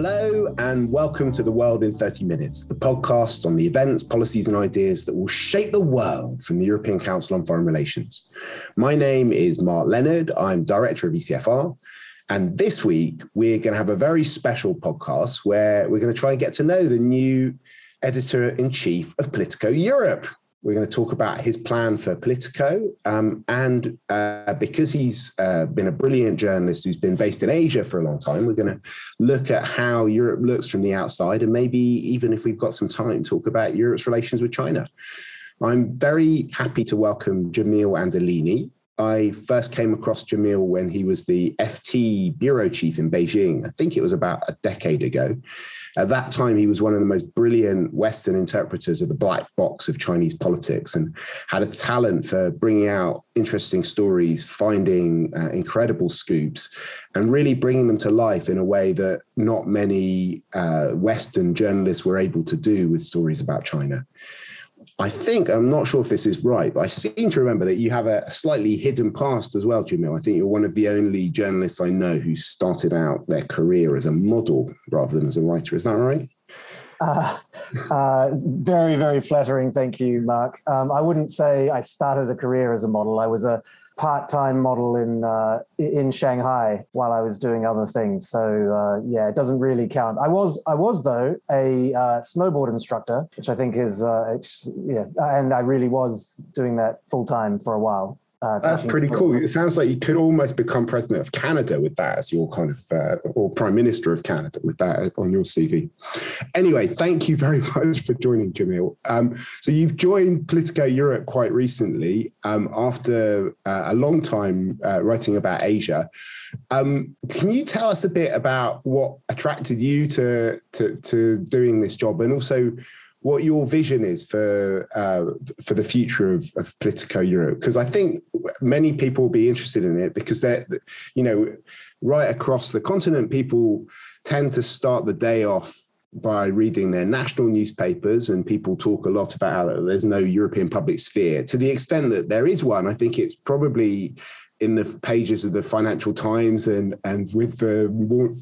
Hello, and welcome to The World in 30 Minutes, the podcast on the events, policies, and ideas that will shape the world from the European Council on Foreign Relations. My name is Mark Leonard. I'm director of ECFR. And this week, we're going to have a very special podcast where we're going to try and get to know the new editor in chief of Politico Europe, we're going to talk about his plan for Politico. Um, and uh, because he's uh, been a brilliant journalist who's been based in Asia for a long time, we're going to look at how Europe looks from the outside. And maybe even if we've got some time, talk about Europe's relations with China. I'm very happy to welcome Jamil Anderlini. I first came across Jamil when he was the FT bureau chief in Beijing. I think it was about a decade ago. At that time, he was one of the most brilliant Western interpreters of the black box of Chinese politics and had a talent for bringing out interesting stories, finding uh, incredible scoops, and really bringing them to life in a way that not many uh, Western journalists were able to do with stories about China. I think I'm not sure if this is right, but I seem to remember that you have a slightly hidden past as well, Jamil. I think you're one of the only journalists I know who started out their career as a model rather than as a writer. Is that right? Uh, uh, very, very flattering. Thank you, Mark. Um, I wouldn't say I started a career as a model. I was a part-time model in uh, in Shanghai while I was doing other things. So uh, yeah, it doesn't really count. I was I was though a uh, snowboard instructor, which I think is uh, yeah, and I really was doing that full time for a while. Uh, That's pretty cool. It sounds like you could almost become president of Canada with that as your kind of, uh, or prime minister of Canada with that on your CV. Anyway, thank you very much for joining, Jamil. Um, so you've joined Politico Europe quite recently um, after uh, a long time uh, writing about Asia. Um, can you tell us a bit about what attracted you to, to, to doing this job and also what your vision is for uh, for the future of, of Politico Europe, because I think many people will be interested in it because they're, you know, right across the continent, people tend to start the day off by reading their national newspapers, and people talk a lot about how there's no European public sphere. To the extent that there is one, I think it's probably in the pages of the Financial Times and and with the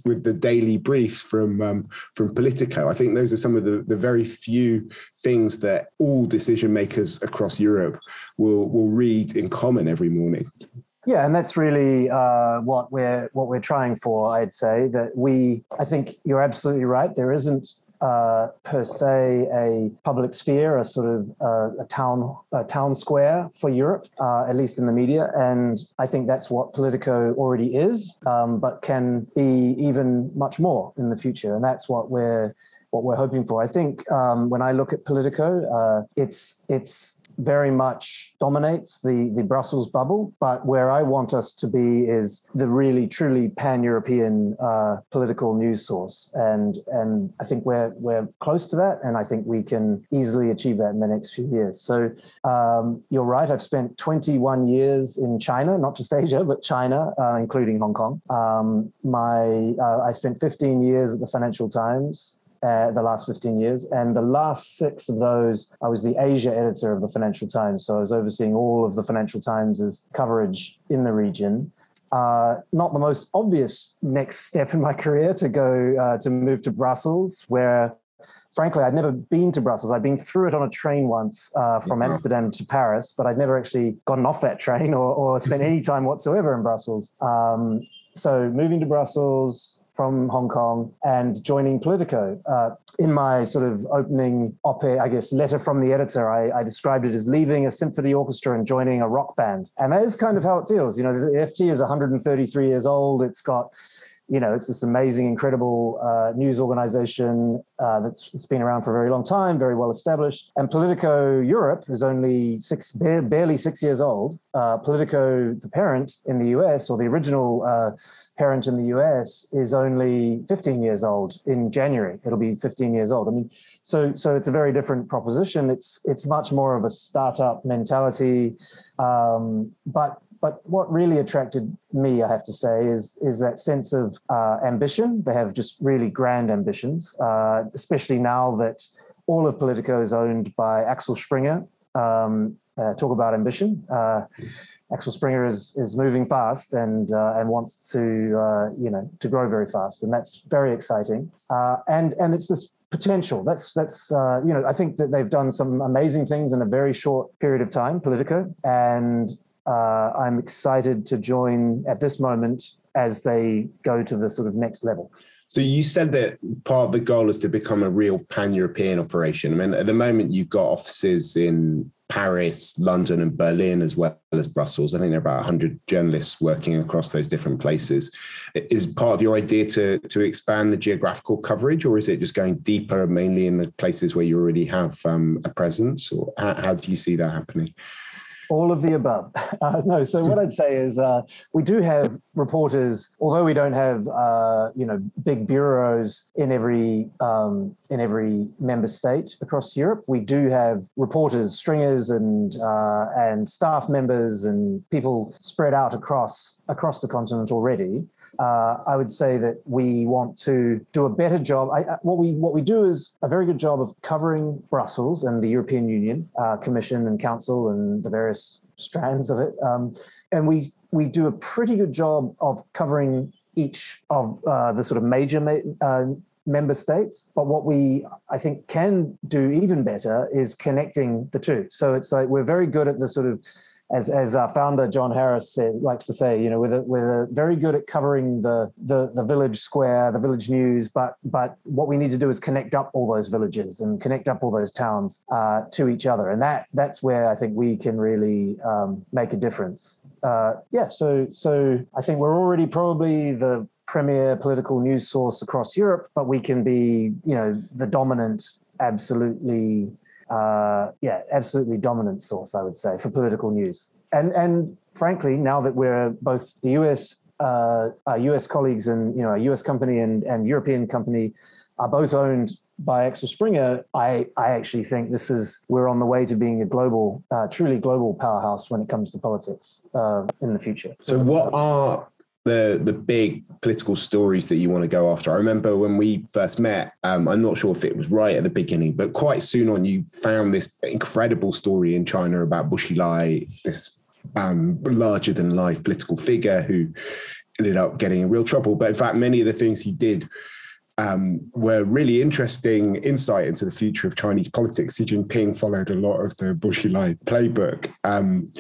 with the daily briefs from um, from Politico. I think those are some of the, the very few things that all decision makers across Europe will will read in common every morning. Yeah, and that's really uh, what we're what we're trying for. I'd say that we. I think you're absolutely right. There isn't uh, per se a public sphere, a sort of uh, a town a town square for Europe, uh, at least in the media. And I think that's what Politico already is, um, but can be even much more in the future. And that's what we're what we're hoping for. I think um, when I look at Politico, uh, it's it's very much dominates the, the Brussels bubble. But where I want us to be is the really truly pan-European uh, political news source. And and I think we're we're close to that. And I think we can easily achieve that in the next few years. So um, you're right. I've spent 21 years in China, not just Asia, but China, uh, including Hong Kong. Um, my uh, I spent 15 years at the Financial Times uh, the last 15 years. And the last six of those, I was the Asia editor of the Financial Times. So I was overseeing all of the Financial Times' coverage in the region. Uh, not the most obvious next step in my career to go uh, to move to Brussels, where frankly, I'd never been to Brussels. I'd been through it on a train once uh, from. Amsterdam to Paris, but I'd never actually gotten off that train or, or spent any time whatsoever in Brussels. Um, so moving to Brussels, from Hong Kong and joining Politico. Uh, in my sort of opening op-ed, I guess, letter from the editor, I, I, described it as leaving a symphony orchestra and joining a rock band. And that is kind of how it feels. You know, the FT is 133 years old. It's got you know, it's this amazing, incredible uh, news organization uh, that's it's been around for a very long time, very well established. And Politico Europe is only six, barely six years old. Uh, Politico, the parent in the US, or the original uh, parent in the US, is only 15 years old in January. It'll be 15 years old. I mean, so so it's a very different proposition. It's it's much more of a startup mentality, um, but but what really attracted me, I have to say, is is that sense of uh, ambition. They have just really grand ambitions, uh, especially now that all of Politico is owned by Axel Springer. Um, uh, talk about ambition. Uh, Axel Springer is is moving fast and uh, and wants to uh, you know to grow very fast, and that's very exciting. And and it's this potential. That's that's uh, you know I think that they've done some amazing things in a very short period of time, Politico, and uh, I'm excited to join at this moment as they go to the sort of next level. So you said that part of the goal is to become a real pan-European operation. I mean, at the moment you've got offices in Paris, London, and Berlin, as well as Brussels. I think there are about 100 journalists working across those different places. Is part of your idea to to expand the geographical coverage, or is it just going deeper, mainly in the places where you already have um, a presence? Or how, how do you see that happening? All of the above. Uh, no, so what I'd say is uh, we do have reporters, although we don't have uh, you know big bureaus in every um, in every member state across Europe. We do have reporters, stringers, and uh, and staff members, and people spread out across across the continent already. Uh, I would say that we want to do a better job. I, what we what we do is a very good job of covering Brussels and the European Union uh, Commission and Council and the various strands of it. Um, and we we do a pretty good job of covering each of uh, the sort of major ma- uh, member states. But what we, I think, can do even better is connecting the two. So it's like we're very good at the sort of as as our founder John Harris likes to say, you know, we're, the, we're very good at covering the, the the village square, the village news, but but what we need to do is connect up all those villages and connect up all those towns uh, to each other, and that that's where I think we can really um, make a difference. Uh, yeah, so so I think we're already probably the premier political news source across Europe, but we can be, you know, the dominant, absolutely uh, yeah, absolutely dominant source, I would say, for political news. And and frankly, now that we're both the US uh, our US colleagues and you know a US company and and European company are both owned by Axel Springer, I, I actually think this is we're on the way to being a global, uh, truly global powerhouse when it comes to politics uh, in the future. So, what are the the big political stories that you want to go after. I remember when we first met. Um, I'm not sure if it was right at the beginning, but quite soon on, you found this incredible story in China about Bo Xilai, this um, larger than life political figure who ended up getting in real trouble. But in fact, many of the things he did um, were really interesting insight into the future of Chinese politics. Xi Jinping followed a lot of the Bo Xilai playbook. Um,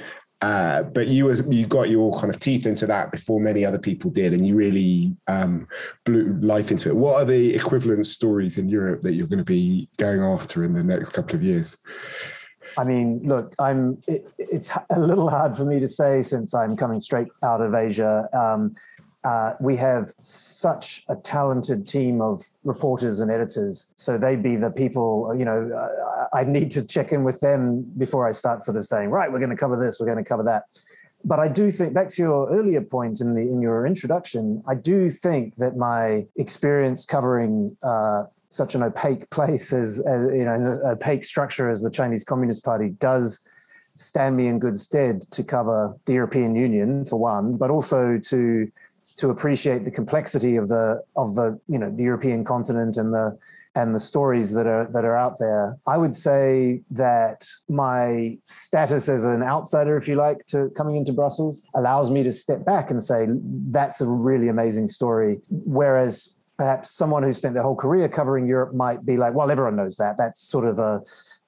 uh, but you was you got your kind of teeth into that before many other people did, and you really um, blew life into it. What are the equivalent stories in Europe that you're going to be going after in the next couple of years? I mean, look, I'm. It, it's a little hard for me to say since I'm coming straight out of Asia. Um, uh, we have such a talented team of reporters and editors. So they'd be the people, you know, uh, I need to check in with them before I start sort of saying, right, we're going to cover this, we're going to cover that. But I do think back to your earlier point in the in your introduction, I do think that my experience covering uh, such an opaque place as, as you know, an opaque structure as the Chinese Communist Party does stand me in good stead to cover the European Union for one, but also to to appreciate the complexity of the of the you know the European continent and the and the stories that are that are out there. I would say that my status as an outsider, if you like, to coming into Brussels allows me to step back and say that's a really amazing story. Whereas perhaps someone who spent their whole career covering Europe might be like, well, everyone knows that. That's sort of a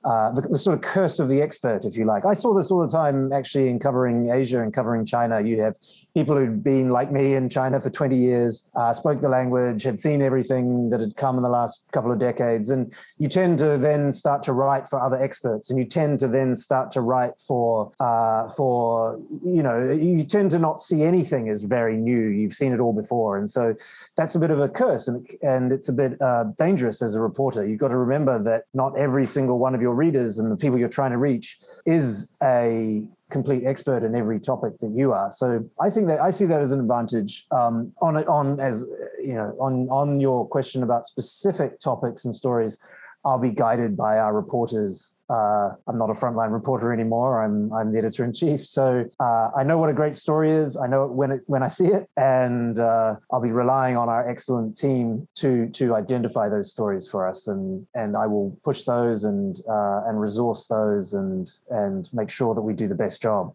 uh, the, the, sort of curse of the expert, if you like. I saw this all the time actually in covering Asia and covering China. You have people who'd been like me in China for 20 years, uh, spoke the language, had seen everything that had come in the last couple of decades. And you tend to then start to write for other experts and you tend to then start to write for, uh, for you know, you tend to not see anything as very new. You've seen it all before. And so that's a bit of a curse and, and it's a bit uh, dangerous as a reporter. You've got to remember that not every single one of your your readers and the people you're trying to reach is a complete expert in every topic that you are. So I think that I see that as an advantage. Um, on on as you know, on on your question about specific topics and stories, I'll be guided by our reporters uh, I'm not a frontline reporter anymore. I'm I'm the editor in chief, so uh, I know what a great story is. I know it when it when I see it, and uh, I'll be relying on our excellent team to to identify those stories for us, and and I will push those and uh, and resource those and and make sure that we do the best job.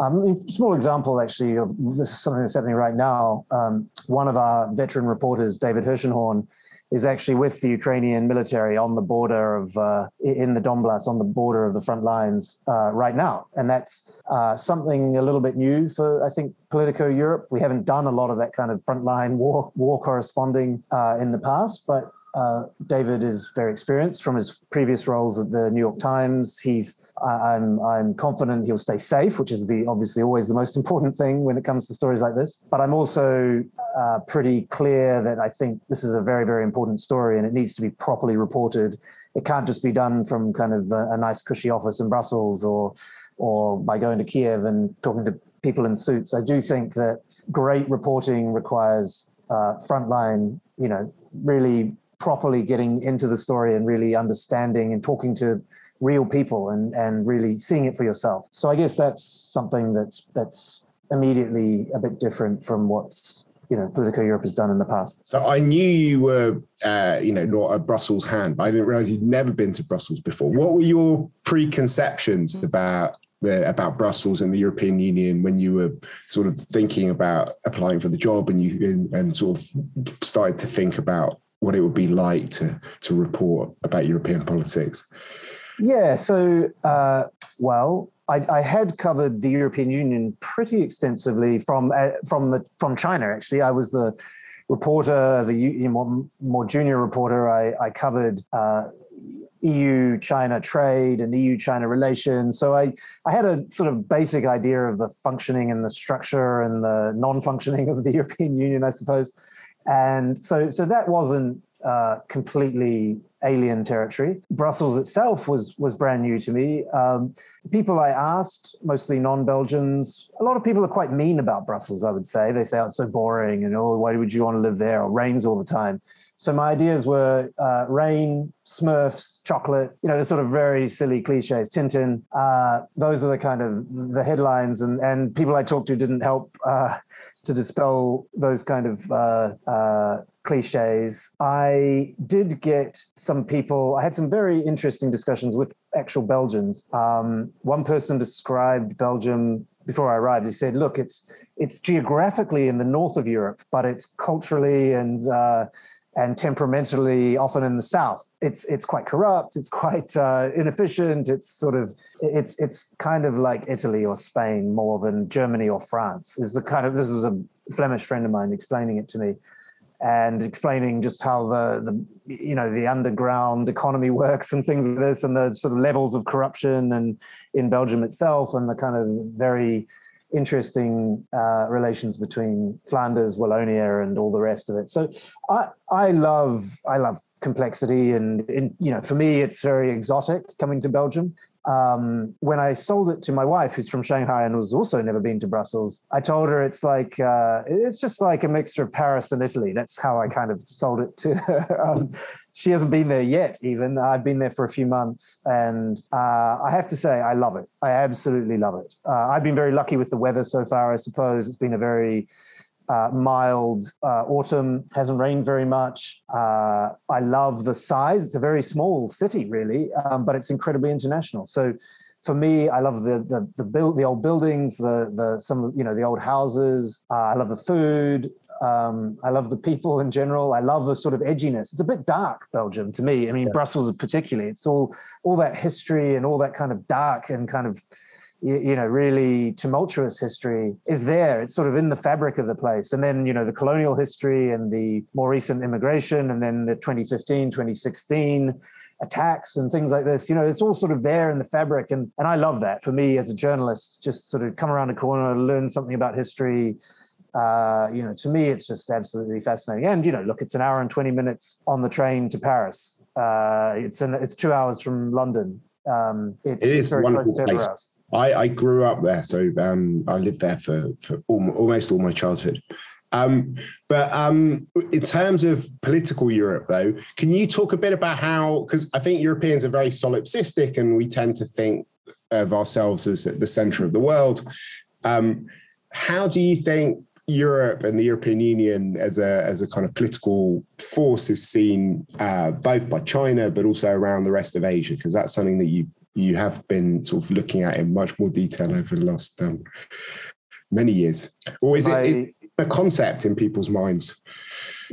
Um, small example, actually, of this is something that's happening right now. Um, one of our veteran reporters, David Herszenhorn, is actually with the Ukrainian military on the border of uh, in the Donbass, on the border of the front lines uh, right now, and that's uh, something a little bit new for I think Politico Europe. We haven't done a lot of that kind of frontline war war corresponding uh, in the past, but uh, David is very experienced from his previous roles at the New York Times. He's, I'm, I'm confident he'll stay safe, which is the obviously always the most important thing when it comes to stories like this. But I'm also uh, pretty clear that I think this is a very, very important story, and it needs to be properly reported. It can't just be done from kind of a, a nice, cushy office in Brussels or, or by going to Kiev and talking to people in suits. I do think that great reporting requires uh, frontline, you know, really properly getting into the story and really understanding and talking to real people and and really seeing it for yourself. So I guess that's something that's that's immediately a bit different from what's you know Politico Europe has done in the past. So I knew you were uh, you know not a Brussels hand, but I didn't realize you'd never been to Brussels before. What were your preconceptions about the, about Brussels and the European Union when you were sort of thinking about applying for the job and you and, and sort of started to think about what it would be like to to report about European politics? Yeah, so uh, well, I, I, had covered the European Union pretty extensively from uh, from the from China. Actually, I was the reporter as a more, more junior reporter. I, I covered. Uh, EU China trade and EU China relations. So I, I had a sort of basic idea of the functioning and the structure and the non functioning of the European Union, I suppose and so so that wasn't uh, completely alien territory. Brussels itself was was brand new to me. Um, people I asked, mostly non-Belgians, a lot of people are quite mean about Brussels. I would say they say oh, it's so boring and oh, why would you want to live there? Or rains all the time. So my ideas were uh, rain, Smurfs, chocolate, you know, the sort of very silly cliches, Tintin. Uh, those are the kind of the headlines, and and people I talked to didn't help uh, to dispel those kind of uh, uh, cliches. I did get some people. I had some very interesting discussions with actual Belgians. Um, one person described Belgium before I arrived, he said, "Look, it's it's geographically in the north of Europe, but it's culturally and uh, and temperamentally often in the south. It's it's quite corrupt it's quite uh, inefficient it's sort of it's it's kind of like italy or spain more than germany or france is the kind of this was a flemish friend of mine explaining it to me and explaining just how the, the you know the underground economy works and things like this and the sort of levels of corruption and in belgium itself and the kind of very interesting uh, relations between Flanders, Wallonia, and all the rest of it. So I I love I love complexity, and you know for me it's very exotic coming to Belgium um, when I sold it to my wife, who's from Shanghai and was also never been to Brussels, I told her it's like uh, it's just like a mixture of Paris and Italy. That's how I kind of sold it to her. um, she hasn't been there yet. Even I've been there for a few months, and uh, I have to say I love it. I absolutely love it. Uh, I've been very lucky with the weather so far. I suppose it's been a very uh, mild uh, autumn, hasn't rained very much. Uh, I love the size. It's a very small city, really, um, but it's incredibly international. So for me, I love the the the, build, the old buildings, the the some you know the old houses. Uh, I love the food. Um, I love the people in general. I love the sort of edginess. It's a bit dark, Belgium, to me. I mean, yeah. Brussels particularly. It's all all that history and all that kind of dark and kind of you, you know really tumultuous history is there it's sort of in the fabric of the place and then you know the colonial history and the more recent immigration and then the 2015 2016 attacks and things like this you know it's all sort of there in the fabric and and i love that for me as a journalist just sort of come around a corner learn something about history uh, you know, to me, it's just absolutely fascinating. And you know, look, it's an hour and twenty minutes on the train to Paris. Uh, it's an, it's two hours from London. Um, it's, it is it's very close to place. I, I grew up there, so um, I lived there for, for all, almost all my childhood. Um, but um, in terms of political Europe, though, can you talk a bit about how? Because I think Europeans are very solipsistic, and we tend to think of ourselves as at the centre of the world. Um, how do you think Europe and the European Union as a as a kind of political force is seen uh, both by China but also around the rest of Asia because that's something that you you have been sort of looking at in much more detail over the last um, many years. Or is, it, is a concept in people's minds?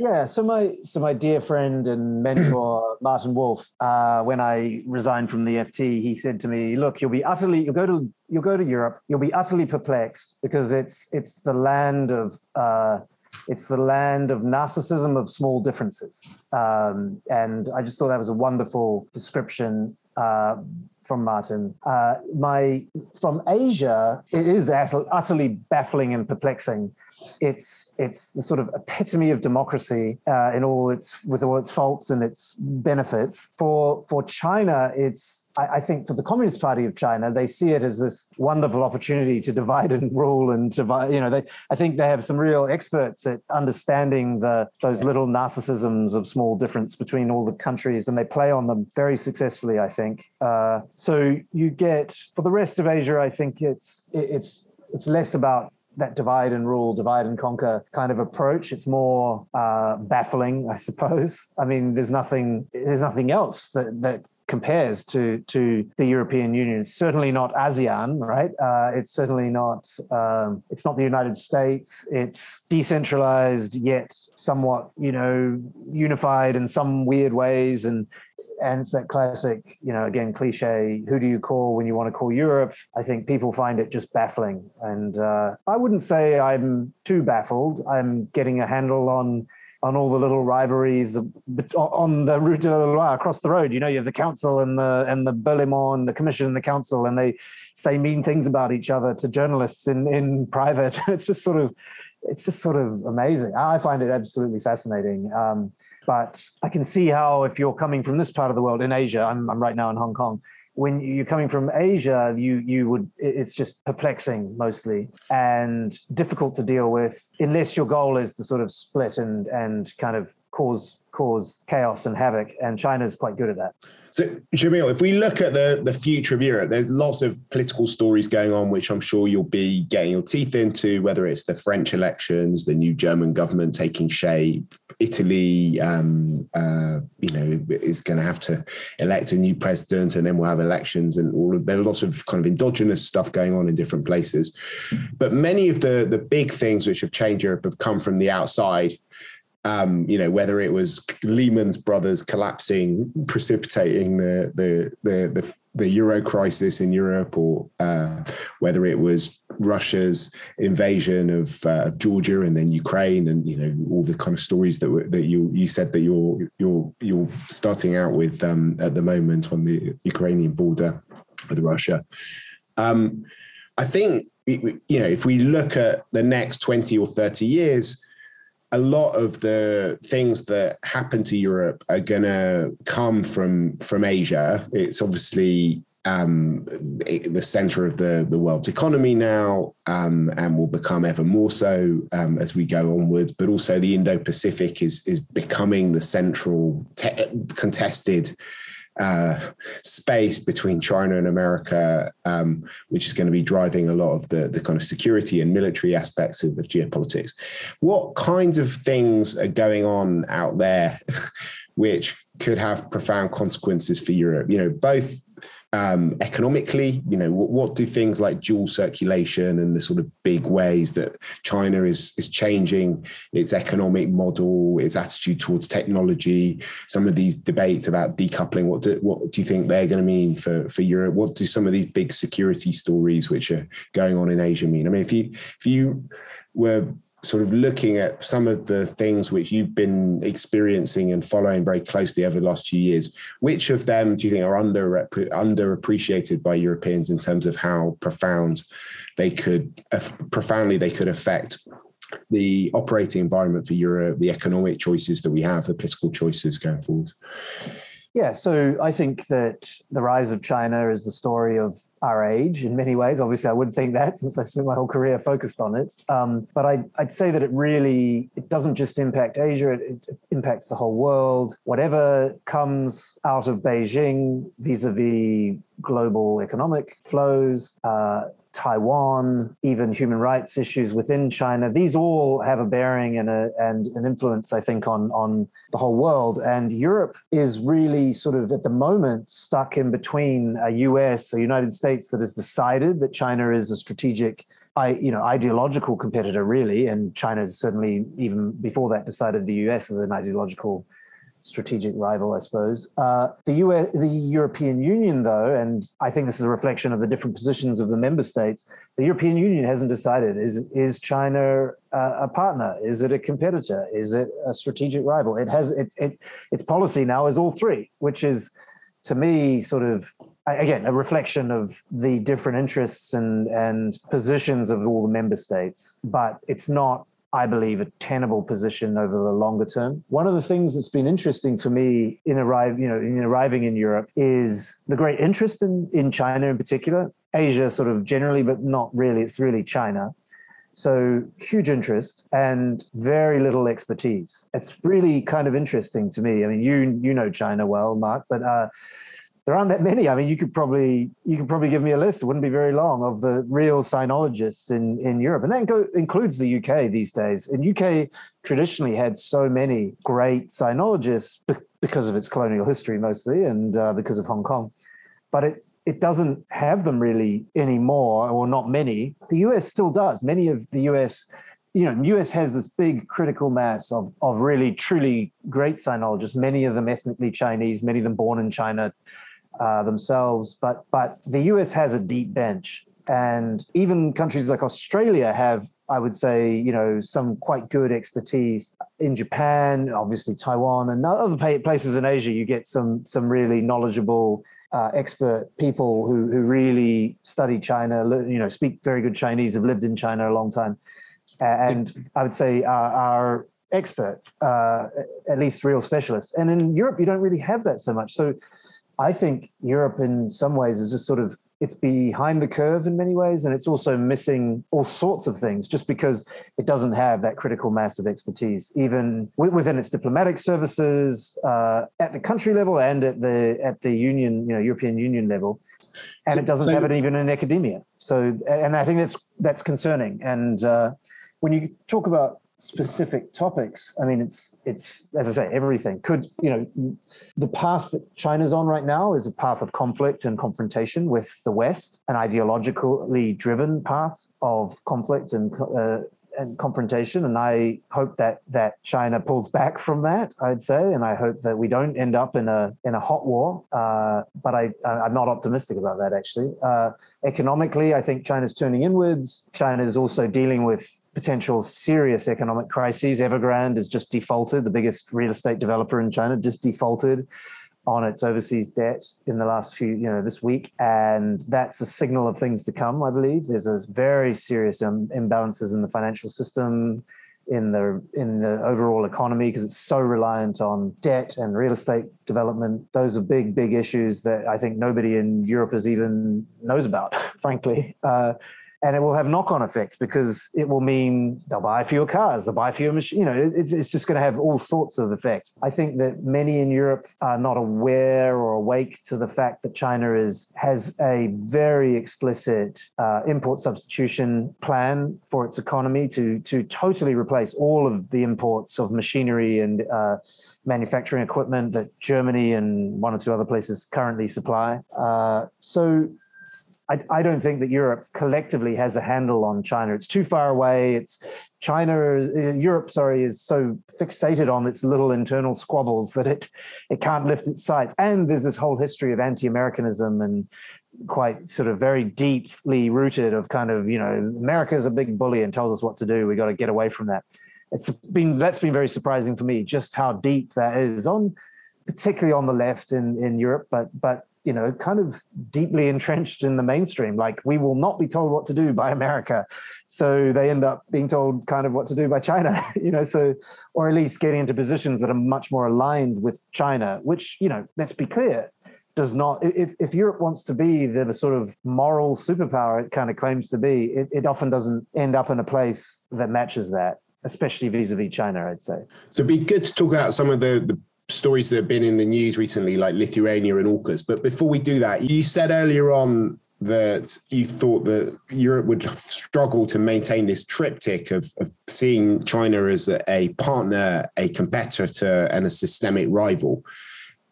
Yeah, so my so my dear friend and mentor Martin Wolf, uh, when I resigned from the FT, he said to me, "Look, you'll be utterly you'll go to you'll go to Europe, you'll be utterly perplexed because it's it's the land of uh, it's the land of narcissism of small differences." Um, and I just thought that was a wonderful description uh, from Martin. Uh, my from Asia, it is utterly baffling and perplexing. It's it's the sort of epitome of democracy uh, in all its with all its faults and its benefits. For for China, it's I, I, think for the Communist Party of China, they see it as this wonderful opportunity to divide and rule and to you know they I think they have some real experts at understanding the those little narcissisms of small difference between all the countries, and they play on them very successfully. I think. Uh, so you get for the rest of Asia, I think it's it's it's less about that divide and rule, divide and conquer kind of approach. It's more uh, baffling, I suppose. I mean, there's nothing there's nothing else that that compares to to the European Union. It's certainly not ASEAN, right? Uh, it's certainly not um, it's not the United States. It's decentralized yet somewhat, you know, unified in some weird ways and and it's that classic, you know, again, cliche, who do you call when you want to call Europe? I think people find it just baffling. And uh, I wouldn't say I'm too baffled. I'm getting a handle on on all the little rivalries on the Rue de la Loi across the road. You know, you have the council and the and the Berlaymont, the commission and the council, and they say mean things about each other to journalists in in private. It's just sort of it's just sort of amazing. I find it absolutely fascinating. Um, but I can see how if you're coming from this part of the world in Asia, I'm, I'm right now in Hong Kong. When you're coming from Asia, you you would it's just perplexing mostly and difficult to deal with unless your goal is to sort of split and and kind of cause cause chaos and havoc. And China is quite good at that. So, Jamil, if we look at the, the future of Europe, there's lots of political stories going on, which I'm sure you'll be getting your teeth into, whether it's the French elections, the new German government taking shape, Italy, um, uh, you know, is going to have to elect a new president, and then we'll have elections, and all of, there are lots of kind of endogenous stuff going on in different places. But many of the the big things which have changed Europe have come from the outside um, you know, whether it was Lehman's brothers collapsing, precipitating the the the the, the euro crisis in Europe, or uh, whether it was Russia's invasion of, uh, of, Georgia and then Ukraine, and you know all the kind of stories that were, that you you said that you're you're you're starting out with um, at the moment on the Ukrainian border with Russia. Um, I think you know if we look at the next twenty or thirty years a lot of the things that happen to Europe are going to come from from Asia. It's obviously um, the center of the, the world's economy now um, and will become ever more so um, as we go onwards. But also, the Indo Pacific is, is becoming the central te- contested uh, space between China and America, um, which is going to be driving a lot of the, the kind of security and military aspects of, of geopolitics. What kinds of things are going on out there which could have profound consequences for Europe? You know, both um, economically? You know, what, what, do things like dual circulation and the sort of big ways that China is is changing its economic model, its attitude towards technology, some of these debates about decoupling? What do what do you think they're going to mean for for Europe? What do some of these big security stories which are going on in Asia mean? I mean, if you if you were sort of looking at some of the things which you've been experiencing and following very closely over the last few years, which of them do you think are under underappreciated by Europeans in terms of how profound they could uh, profoundly they could affect the operating environment for Europe, the economic choices that we have, the political choices going forward? Yeah, so I think that the rise of China is the story of our age in many ways. Obviously, I wouldn't think that since I spent my whole career focused on it. Um, but I'd, I'd, say that it really it doesn't just impact Asia; it, it impacts the whole world. Whatever comes out of Beijing vis-a-vis global economic flows, uh, Taiwan, even human rights issues within China. These all have a bearing and, a, and an influence, I think, on, on the whole world. And Europe is really sort of at the moment stuck in between a US, a United States that has decided that China is a strategic, I you know, ideological competitor, really. And China certainly, even before that, decided the US is an ideological strategic rival, I suppose. Uh, the US, the European Union, though, and I think this is a reflection of the different positions of the member states. The European Union hasn't decided: is is China uh, a partner? Is it a competitor? Is it a strategic rival? It has its it, its policy now is all three, which is to me sort of again a reflection of the different interests and and positions of all the member states but it's not I believe, a tenable position over the longer term. One of the things that's been interesting for me in arrive, you know, in arriving in Europe is the great interest in, in China in particular, Asia sort of generally, but not really. It's really China. So huge interest and very little expertise. It's really kind of interesting to me. I mean, you you know China well, Mark, but uh, there aren't that many. I mean, you could probably you could probably give me a list. It wouldn't be very long of the real sinologists in in Europe, and that includes the UK these days. And UK traditionally had so many great sinologists because of its colonial history mostly, and uh, because of Hong Kong. But it it doesn't have them really anymore, or not many. The US still does. Many of the US you know, US has this big critical mass of of really truly great sinologists, many of them ethnically Chinese, many of them born in China, uh, themselves, but but the US has a deep bench, and even countries like Australia have, I would say, you know, some quite good expertise. In Japan, obviously Taiwan, and other places in Asia, you get some some really knowledgeable. Uh, expert people who who really study China, you know, speak very good Chinese, have lived in China a long time, and I would say are, expert, uh, at least real specialists. And in Europe, you don't really have that so much. So I think Europe, in some ways, is just sort of it's behind the curve in many ways, and it's also missing all sorts of things just because it doesn't have that critical mass of expertise, even within its diplomatic services uh, at the country level and at the at the union, you know, European Union level, and it doesn't have it even in academia. So, and I think that's that's concerning. And uh, when you talk about specific topics. I mean, it's it's as I say, everything could you know the path that China's on right now is a path of conflict and confrontation with the West, an ideologically driven path of conflict and uh, and confrontation. And I hope that that China pulls back from that. I'd say, and I hope that we don't end up in a in a hot war. Uh, but I I'm not optimistic about that actually. Uh, economically, I think China's turning inwards. China is also dealing with potential serious economic crises. Evergrande has just defaulted. The biggest real estate developer in China just defaulted on its overseas debt in the last few, you know, this week. And that's a signal of things to come, I believe. There's a very serious imbalances in the financial system, in the in the overall economy, because it's so reliant on debt and real estate development. Those are big, big issues that I think nobody in Europe has even knows about, frankly. Uh, and it will have knock-on effects because it will mean they'll buy fewer cars, they'll buy fewer machines. You know, it's, it's just going to have all sorts of effects. I think that many in Europe are not aware or awake to the fact that China is has a very explicit uh, import substitution plan for its economy to to totally replace all of the imports of machinery and uh, manufacturing equipment that Germany and one or two other places currently supply. Uh, so I, I, don't think that Europe collectively has a handle on China. It's too far away. It's China, uh, Europe, sorry, is so fixated on its little internal squabbles that it it can't lift its sights. And there's this whole history of anti-Americanism and quite sort of very deeply rooted of kind of you know America's a big bully and tells us what to do. We got to get away from that. It's been that's been very surprising for me just how deep that is on, particularly on the left in in Europe, but but you know, kind of deeply entrenched in the mainstream. Like, we will not be told what to do by America. So they end up being told kind of what to do by China, you know, so, or at least getting into positions that are much more aligned with China, which, you know, let's be clear, does not, if, if Europe wants to be the sort of moral superpower it kind of claims to be, it, it often doesn't end up in a place that matches that especially vis-a-vis China, I'd say. So it'd be good to talk about some of the, the stories that have been in the news recently, like Lithuania and AUKUS. But before we do that, you said earlier on that you thought that Europe would struggle to maintain this triptych of, of seeing China as a, a partner, a competitor, and a systemic rival.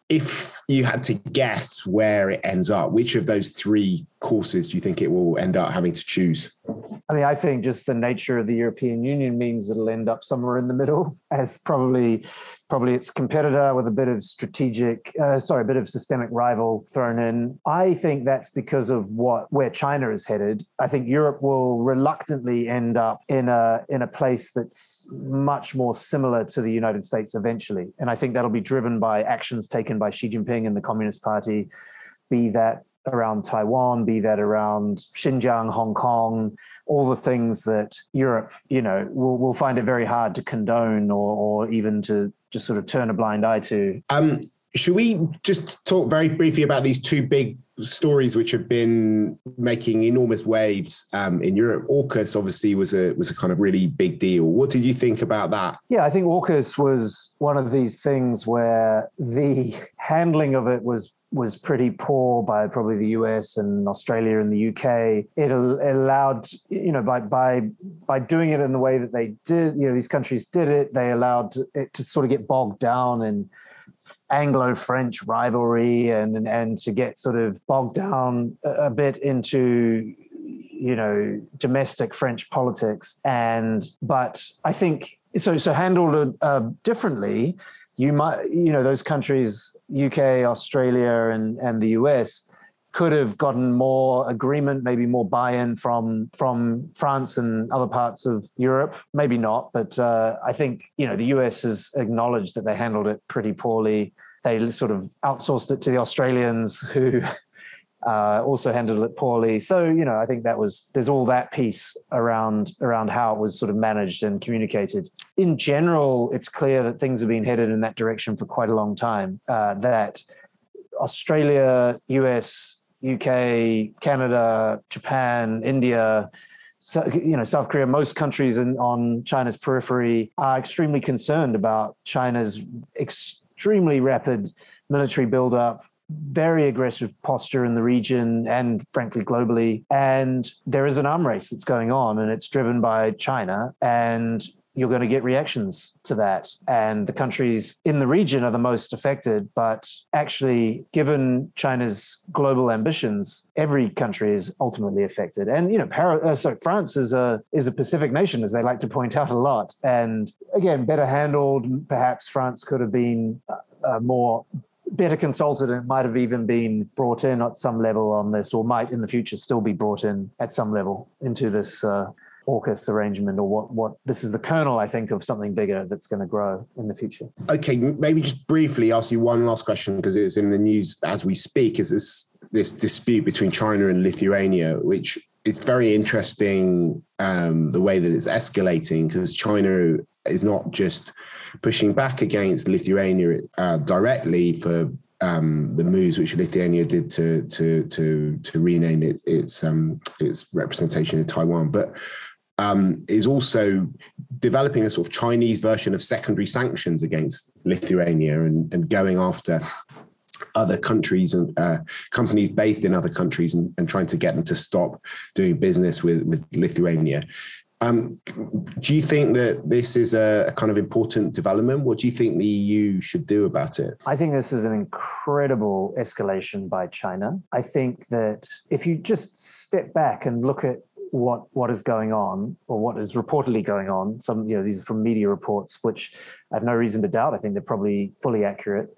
If you had to guess where it ends up, which of those three courses do you think it will end up having to choose? I mean, I think just the nature of the European Union means it'll end up somewhere in the middle, as probably probably its competitor with a bit of strategic, uh, sorry, a bit of systemic rival thrown in. I think that's because of what where China is headed. I think Europe will reluctantly end up in a in a place that's much more similar to the United States eventually, and I think that'll be driven by actions taken by Xi Jinping and the Communist Party, be that around Taiwan, be that around Xinjiang, Hong Kong, all the things that Europe, you know, will, will find it very hard to condone or, or even to just sort of turn a blind eye to. Um, should we just talk very briefly about these two big stories which have been making enormous waves um, in Europe? AUKUS obviously was a was a kind of really big deal. What did you think about that? Yeah, I think AUKUS was one of these things where the handling of it was was pretty poor by probably the US and Australia and the UK. It allowed, you know, by by by doing it in the way that they did, you know, these countries did it. They allowed it to sort of get bogged down in Anglo-French rivalry and and, to get sort of bogged down a, a bit into you know domestic French politics. And but I think so. So handled uh, differently you might, you know, those countries, UK, Australia, and and the US, could have gotten more agreement, maybe more buy-in from from France and other parts of Europe. Maybe not, but uh, I think you know the US has acknowledged that they handled it pretty poorly. They sort of outsourced it to the Australians, who uh, also handled it poorly. So you know, I think that was there's all that piece around around how it was sort of managed and communicated. In general, it's clear that things have been headed in that direction for quite a long time. Uh, that Australia, US, UK, Canada, Japan, India. So, you know, South Korea, most countries in, on China's periphery are extremely concerned about China's extremely rapid military buildup, very aggressive posture in the region and frankly globally. And there is an arm race that's going on and it's driven by China. And you're going to get reactions to that. And the countries in the region are the most affected. But actually, given China's global ambitions, every country is ultimately affected. And you know, Para, uh, sorry, France is a is a Pacific nation, as they like to point out a lot. And again, better handled. Perhaps France could have been uh, more better consulted and might have even been brought in at some level on this, or might in the future still be brought in at some level into this uh, AUKUS arrangement, or what? What this is the kernel, I think, of something bigger that's going to grow in the future. Okay, maybe just briefly ask you one last question because it's in the news as we speak. Is this this dispute between China and Lithuania, which is very interesting, um, the way that it's escalating because China is not just pushing back against Lithuania uh, directly for um, the moves which Lithuania did to to to to rename it, its um, its representation in Taiwan, but um, is also developing a sort of Chinese version of secondary sanctions against Lithuania and, and going after other countries and uh, companies based in other countries and, and, trying to get them to stop doing business with, with Lithuania. Um, do you think that this is a, a, kind of important development? What do you think the EU should do about it? I think this is an incredible escalation by China. I think that if you just step back and look at what what is going on or what is reportedly going on, some you know these are from media reports, which I have no reason to doubt. I think they're probably fully accurate.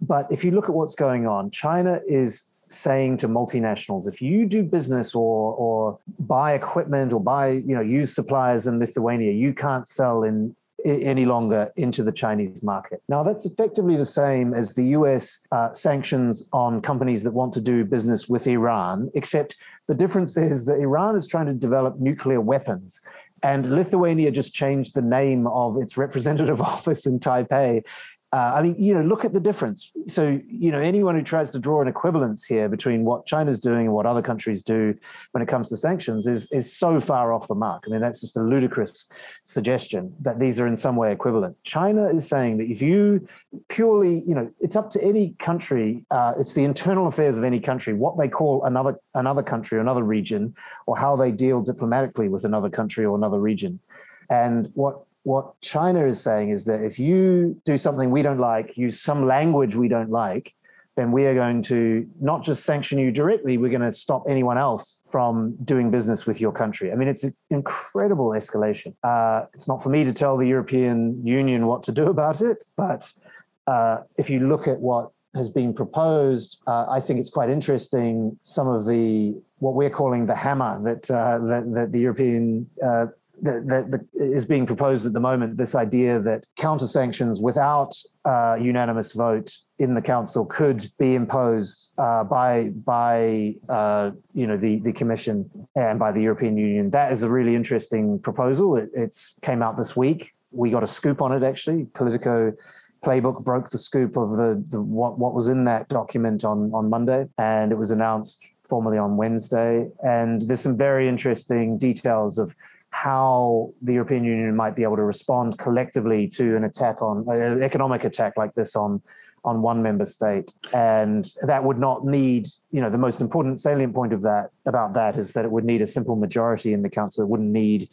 But if you look at what's going on, China is saying to multinationals if you do business or or buy equipment or buy you know use suppliers in Lithuania you can't sell in any longer into the Chinese market. Now, that's effectively the same as the US uh, sanctions on companies that want to do business with Iran, except the difference is that Iran is trying to develop nuclear weapons. And Lithuania just changed the name of its representative office in Taipei Uh, I mean, you know, look at the difference. So, you know, anyone who tries to draw an equivalence here between what China's doing and what other countries do when it comes to sanctions is is so far off the mark. I mean, that's just a ludicrous suggestion that these are in some way equivalent. China is saying that if you purely, you know, it's up to any country. Uh, it's the internal affairs of any country what they call another another country, or another region, or how they deal diplomatically with another country or another region. And what what China is saying is that if you do something we don't like, use some language we don't like, then we are going to not just sanction you directly, we're going to stop anyone else from doing business with your country. I mean, it's an incredible escalation. Uh, it's not for me to tell the European Union what to do about it, but uh, if you look at what has been proposed, uh, I think it's quite interesting. Some of the what we're calling the hammer that uh, that, that the European uh, that, is being proposed at the moment this idea that counter sanctions without uh, unanimous vote in the council could be imposed uh, by by uh, you know the the commission and by the European Union. That is a really interesting proposal. It it's came out this week. We got a scoop on it actually. Politico playbook broke the scoop of the, the what what was in that document on on Monday and it was announced formally on Wednesday. And there's some very interesting details of how the European Union might be able to respond collectively to an attack on an economic attack like this on on one member state. And that would not need you know the most important salient point of that about that is that it would need a simple majority in the council. It wouldn't need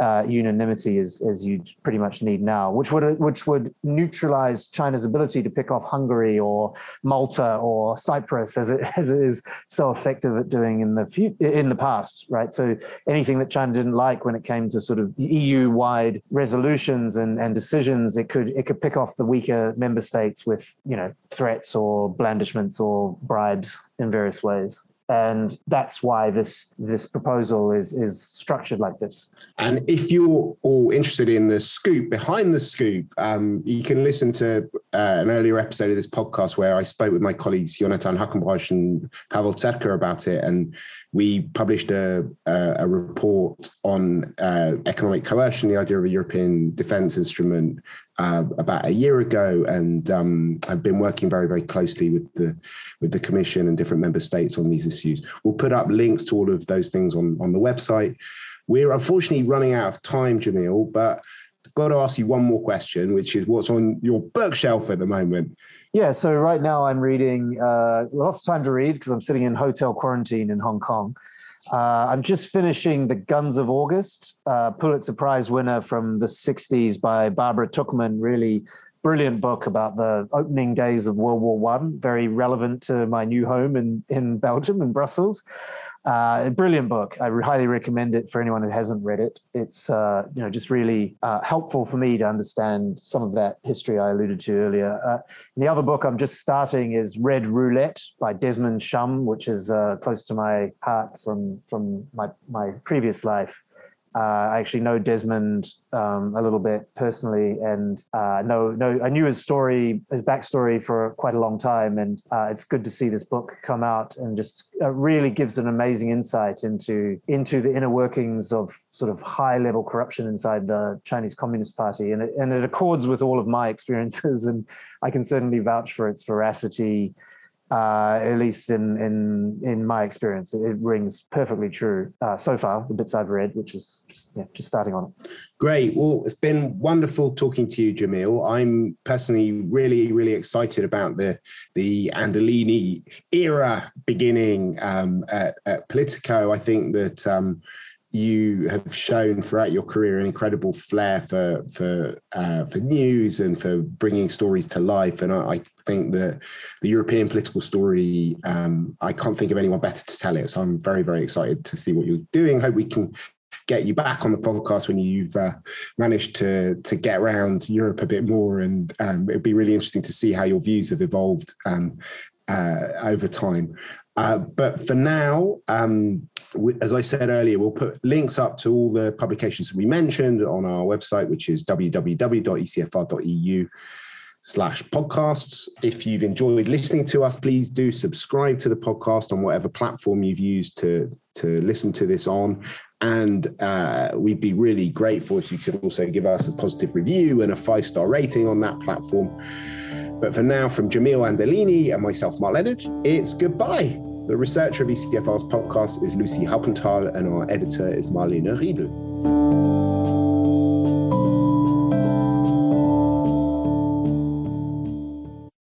uh, unanimity as as you pretty much need now, which would which would neutralize China's ability to pick off Hungary or Malta or Cyprus as it as it is so effective at doing in the few, in the past, right? So anything that China didn't like when it came to sort of EU wide resolutions and, and decisions, it could it could pick off the weaker member states with you know threats or blandishments or bribes in various ways and that's why this this proposal is is structured like this. And if you're all interested in the scoop behind the scoop, um, you can listen to uh, an earlier episode of this podcast where I spoke with my colleagues Jonathan Hackenbroich and Pawel Zerka about it, and we published a a, a report on uh, economic coercion, the idea of a European defence instrument, uh, about a year ago, and um, I've been working very, very closely with the with the Commission and different member states on these issues. We'll put up links to all of those things on on the website. We're unfortunately running out of time, Jamil, but I've got to ask you one more question, which is what's on your bookshelf at the moment? Yeah, so right now I'm reading uh, lots of time to read because I'm sitting in hotel quarantine in Hong Kong. Uh, I'm just finishing The Guns of August, uh, Pulitzer Prize winner from the 60s by Barbara Tuchman. Really brilliant book about the opening days of World War One, very relevant to my new home in, in Belgium, in Brussels. Uh, a brilliant book. I highly recommend it for anyone who hasn't read it. It's uh, you know just really uh, helpful for me to understand some of that history I alluded to earlier. Uh, the other book I'm just starting is Red Roulette by Desmond Shum, which is uh, close to my heart from from my my previous life. Uh, I actually know Desmond um, a little bit personally, and uh, know know I knew his story, his backstory for quite a long time, and uh, it's good to see this book come out and just uh, really gives an amazing insight into into the inner workings of sort of high level corruption inside the Chinese Communist Party, and it, and it accords with all of my experiences, and I can certainly vouch for its veracity uh, at least in in in my experience, it, rings perfectly true uh, so far. The bits I've read, which is just yeah, just starting on it. Great. Well, it's been wonderful talking to you, Jamil. I'm personally really really excited about the the Anderlini era beginning um, at, at, Politico. I think that. Um, you have shown throughout your career an incredible flair for for uh, for news and for bringing stories to life. And I, I think that the European political story, um, I can't think of anyone better to tell it. So I'm very very excited to see what you're doing. Hope we can get you back on the podcast when you've uh, managed to to get around Europe a bit more. And um, it'd be really interesting to see how your views have evolved um, uh, over time. Uh, but for now, um, as I said earlier, we'll put links up to all the publications we mentioned on our website, which is www.ecfr.eu slash podcasts. If you've enjoyed listening to us, please do subscribe to the podcast on whatever platform you've used to, to listen to this on. And uh, we'd be really grateful if you could also give us a positive review and a five star rating on that platform. But for now, from Jamil Anderlini and myself, Mark Leonard, it's goodbye. The researcher of ECFR's podcast is Lucy Haupenthal, and our editor is Marlene Riedel.